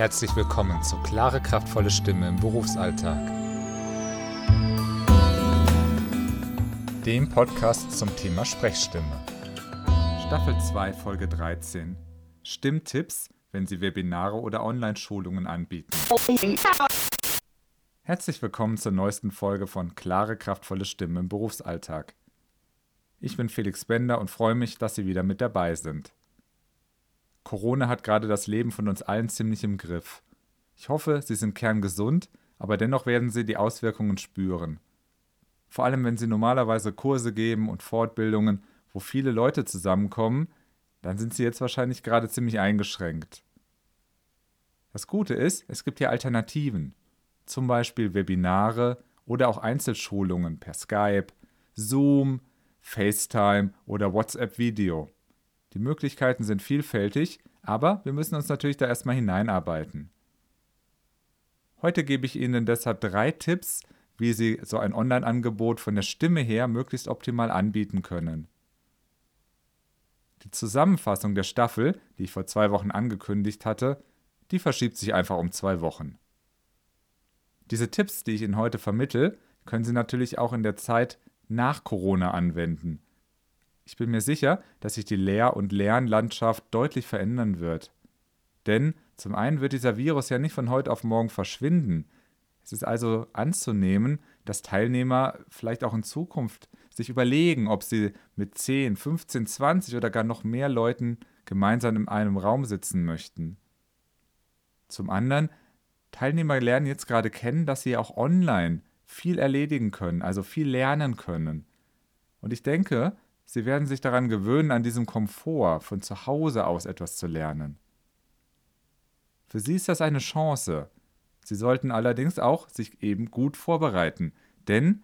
Herzlich willkommen zu Klare, kraftvolle Stimme im Berufsalltag. Dem Podcast zum Thema Sprechstimme. Staffel 2, Folge 13. Stimmtipps, wenn Sie Webinare oder Online-Schulungen anbieten. Herzlich willkommen zur neuesten Folge von Klare, kraftvolle Stimme im Berufsalltag. Ich bin Felix Bender und freue mich, dass Sie wieder mit dabei sind. Corona hat gerade das Leben von uns allen ziemlich im Griff. Ich hoffe, Sie sind kerngesund, aber dennoch werden Sie die Auswirkungen spüren. Vor allem, wenn Sie normalerweise Kurse geben und Fortbildungen, wo viele Leute zusammenkommen, dann sind Sie jetzt wahrscheinlich gerade ziemlich eingeschränkt. Das Gute ist, es gibt hier Alternativen, zum Beispiel Webinare oder auch Einzelschulungen per Skype, Zoom, FaceTime oder WhatsApp Video. Die Möglichkeiten sind vielfältig, aber wir müssen uns natürlich da erstmal hineinarbeiten. Heute gebe ich Ihnen deshalb drei Tipps, wie Sie so ein Online-Angebot von der Stimme her möglichst optimal anbieten können. Die Zusammenfassung der Staffel, die ich vor zwei Wochen angekündigt hatte, die verschiebt sich einfach um zwei Wochen. Diese Tipps, die ich Ihnen heute vermittle, können Sie natürlich auch in der Zeit nach Corona anwenden. Ich bin mir sicher, dass sich die Lehr- und Lernlandschaft deutlich verändern wird. Denn zum einen wird dieser Virus ja nicht von heute auf morgen verschwinden. Es ist also anzunehmen, dass Teilnehmer vielleicht auch in Zukunft sich überlegen, ob sie mit 10, 15, 20 oder gar noch mehr Leuten gemeinsam in einem Raum sitzen möchten. Zum anderen, Teilnehmer lernen jetzt gerade kennen, dass sie auch online viel erledigen können, also viel lernen können. Und ich denke, Sie werden sich daran gewöhnen, an diesem Komfort von zu Hause aus etwas zu lernen. Für Sie ist das eine Chance. Sie sollten allerdings auch sich eben gut vorbereiten, denn,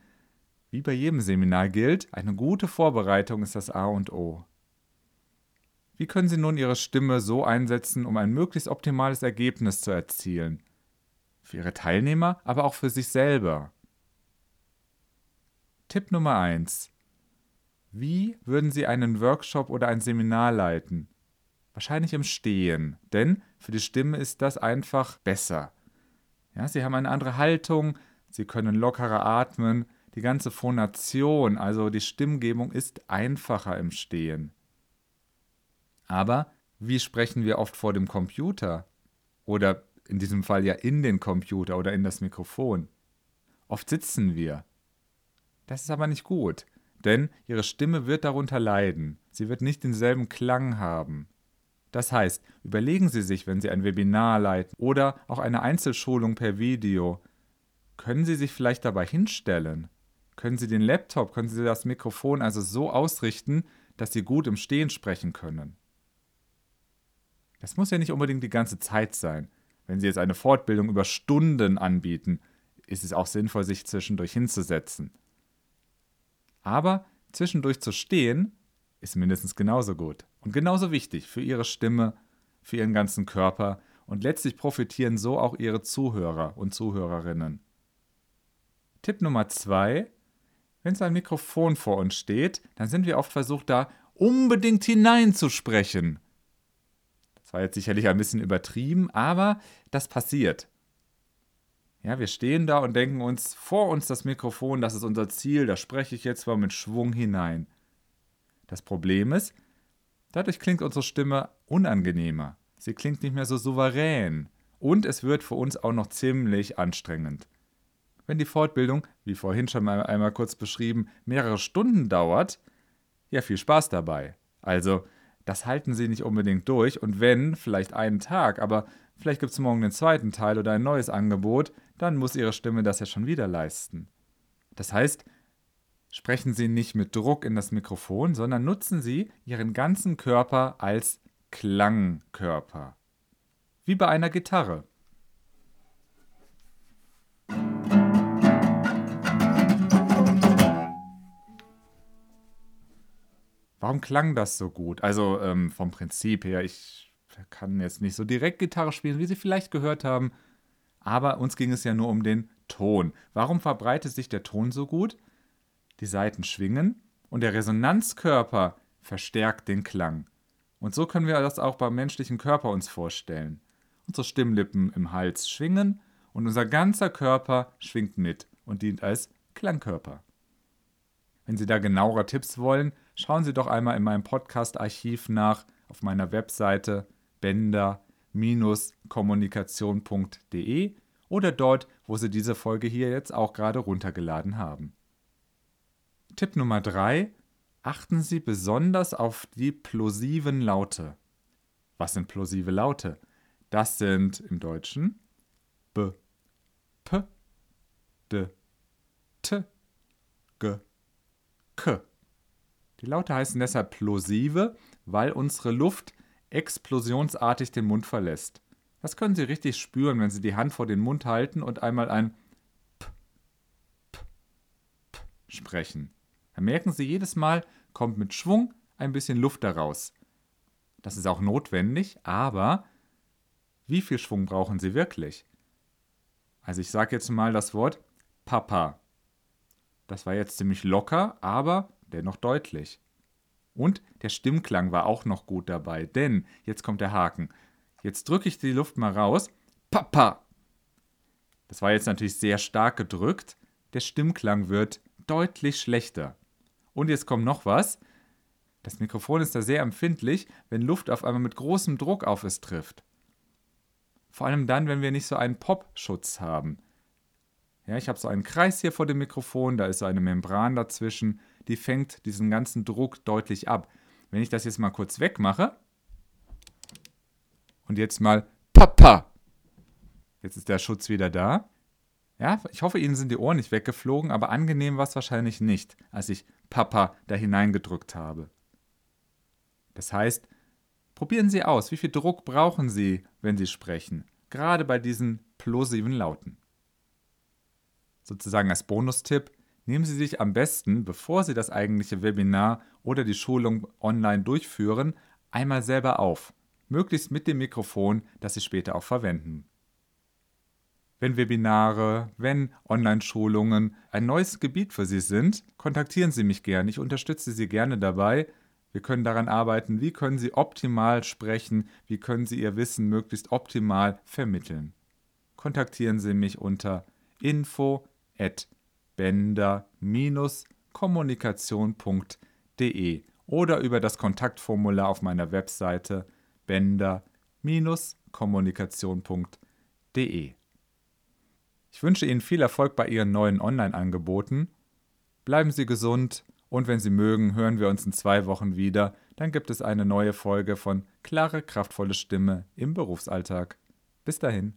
wie bei jedem Seminar gilt, eine gute Vorbereitung ist das A und O. Wie können Sie nun Ihre Stimme so einsetzen, um ein möglichst optimales Ergebnis zu erzielen? Für Ihre Teilnehmer, aber auch für sich selber. Tipp Nummer 1. Wie würden Sie einen Workshop oder ein Seminar leiten? Wahrscheinlich im Stehen, denn für die Stimme ist das einfach besser. Ja, Sie haben eine andere Haltung, Sie können lockerer atmen, die ganze Phonation, also die Stimmgebung ist einfacher im Stehen. Aber wie sprechen wir oft vor dem Computer? Oder in diesem Fall ja in den Computer oder in das Mikrofon. Oft sitzen wir. Das ist aber nicht gut denn ihre Stimme wird darunter leiden. Sie wird nicht denselben Klang haben. Das heißt, überlegen Sie sich, wenn Sie ein Webinar leiten oder auch eine Einzelschulung per Video, können Sie sich vielleicht dabei hinstellen? Können Sie den Laptop, können Sie das Mikrofon also so ausrichten, dass Sie gut im Stehen sprechen können? Das muss ja nicht unbedingt die ganze Zeit sein. Wenn Sie jetzt eine Fortbildung über Stunden anbieten, ist es auch sinnvoll, sich zwischendurch hinzusetzen. Aber zwischendurch zu stehen, ist mindestens genauso gut und genauso wichtig für ihre Stimme, für ihren ganzen Körper und letztlich profitieren so auch ihre Zuhörer und Zuhörerinnen. Tipp Nummer zwei: Wenn so ein Mikrofon vor uns steht, dann sind wir oft versucht, da unbedingt hineinzusprechen. Das war jetzt sicherlich ein bisschen übertrieben, aber das passiert. Ja, wir stehen da und denken uns, vor uns das Mikrofon, das ist unser Ziel, da spreche ich jetzt mal mit Schwung hinein. Das Problem ist, dadurch klingt unsere Stimme unangenehmer. Sie klingt nicht mehr so souverän. Und es wird für uns auch noch ziemlich anstrengend. Wenn die Fortbildung, wie vorhin schon mal einmal kurz beschrieben, mehrere Stunden dauert, ja, viel Spaß dabei. Also, das halten Sie nicht unbedingt durch und wenn, vielleicht einen Tag, aber vielleicht gibt es morgen den zweiten Teil oder ein neues Angebot, dann muss Ihre Stimme das ja schon wieder leisten. Das heißt, sprechen Sie nicht mit Druck in das Mikrofon, sondern nutzen Sie Ihren ganzen Körper als Klangkörper. Wie bei einer Gitarre. Warum klang das so gut? Also ähm, vom Prinzip her, ich kann jetzt nicht so direkt Gitarre spielen, wie Sie vielleicht gehört haben, aber uns ging es ja nur um den Ton. Warum verbreitet sich der Ton so gut? Die Saiten schwingen und der Resonanzkörper verstärkt den Klang. Und so können wir das auch beim menschlichen Körper uns vorstellen. unsere Stimmlippen im Hals schwingen und unser ganzer Körper schwingt mit und dient als Klangkörper. Wenn Sie da genauere Tipps wollen, schauen Sie doch einmal in meinem Podcast-Archiv nach auf meiner Webseite bender-kommunikation.de oder dort, wo Sie diese Folge hier jetzt auch gerade runtergeladen haben. Tipp Nummer 3. Achten Sie besonders auf die plosiven Laute. Was sind plosive Laute? Das sind im Deutschen B, P, D, T, G, K. Die Laute heißen deshalb plosive, weil unsere Luft explosionsartig den Mund verlässt. Das können Sie richtig spüren, wenn Sie die Hand vor den Mund halten und einmal ein P, P, P sprechen. Dann merken Sie, jedes Mal kommt mit Schwung ein bisschen Luft daraus. Das ist auch notwendig, aber wie viel Schwung brauchen Sie wirklich? Also ich sage jetzt mal das Wort Papa. Das war jetzt ziemlich locker, aber dennoch deutlich. Und der Stimmklang war auch noch gut dabei, denn jetzt kommt der Haken. Jetzt drücke ich die Luft mal raus. Papa. Das war jetzt natürlich sehr stark gedrückt. Der Stimmklang wird deutlich schlechter. Und jetzt kommt noch was. Das Mikrofon ist da sehr empfindlich, wenn Luft auf einmal mit großem Druck auf es trifft. Vor allem dann, wenn wir nicht so einen Popschutz haben. Ja, ich habe so einen Kreis hier vor dem Mikrofon, da ist so eine Membran dazwischen, die fängt diesen ganzen Druck deutlich ab. Wenn ich das jetzt mal kurz wegmache und jetzt mal Papa. Jetzt ist der Schutz wieder da. Ja, ich hoffe, Ihnen sind die Ohren nicht weggeflogen, aber angenehm war es wahrscheinlich nicht, als ich Papa da hineingedrückt habe. Das heißt, Probieren Sie aus, wie viel Druck brauchen Sie, wenn Sie sprechen, gerade bei diesen plosiven Lauten. Sozusagen als Bonustipp, nehmen Sie sich am besten, bevor Sie das eigentliche Webinar oder die Schulung online durchführen, einmal selber auf, möglichst mit dem Mikrofon, das Sie später auch verwenden. Wenn Webinare, wenn Online-Schulungen ein neues Gebiet für Sie sind, kontaktieren Sie mich gerne. Ich unterstütze Sie gerne dabei, wir können daran arbeiten, wie können Sie optimal sprechen, wie können Sie Ihr Wissen möglichst optimal vermitteln. Kontaktieren Sie mich unter info bender-kommunikation.de oder über das Kontaktformular auf meiner Webseite bender-kommunikation.de. Ich wünsche Ihnen viel Erfolg bei Ihren neuen Online-Angeboten. Bleiben Sie gesund und wenn Sie mögen, hören wir uns in zwei Wochen wieder. Dann gibt es eine neue Folge von Klare, kraftvolle Stimme im Berufsalltag. Bis dahin.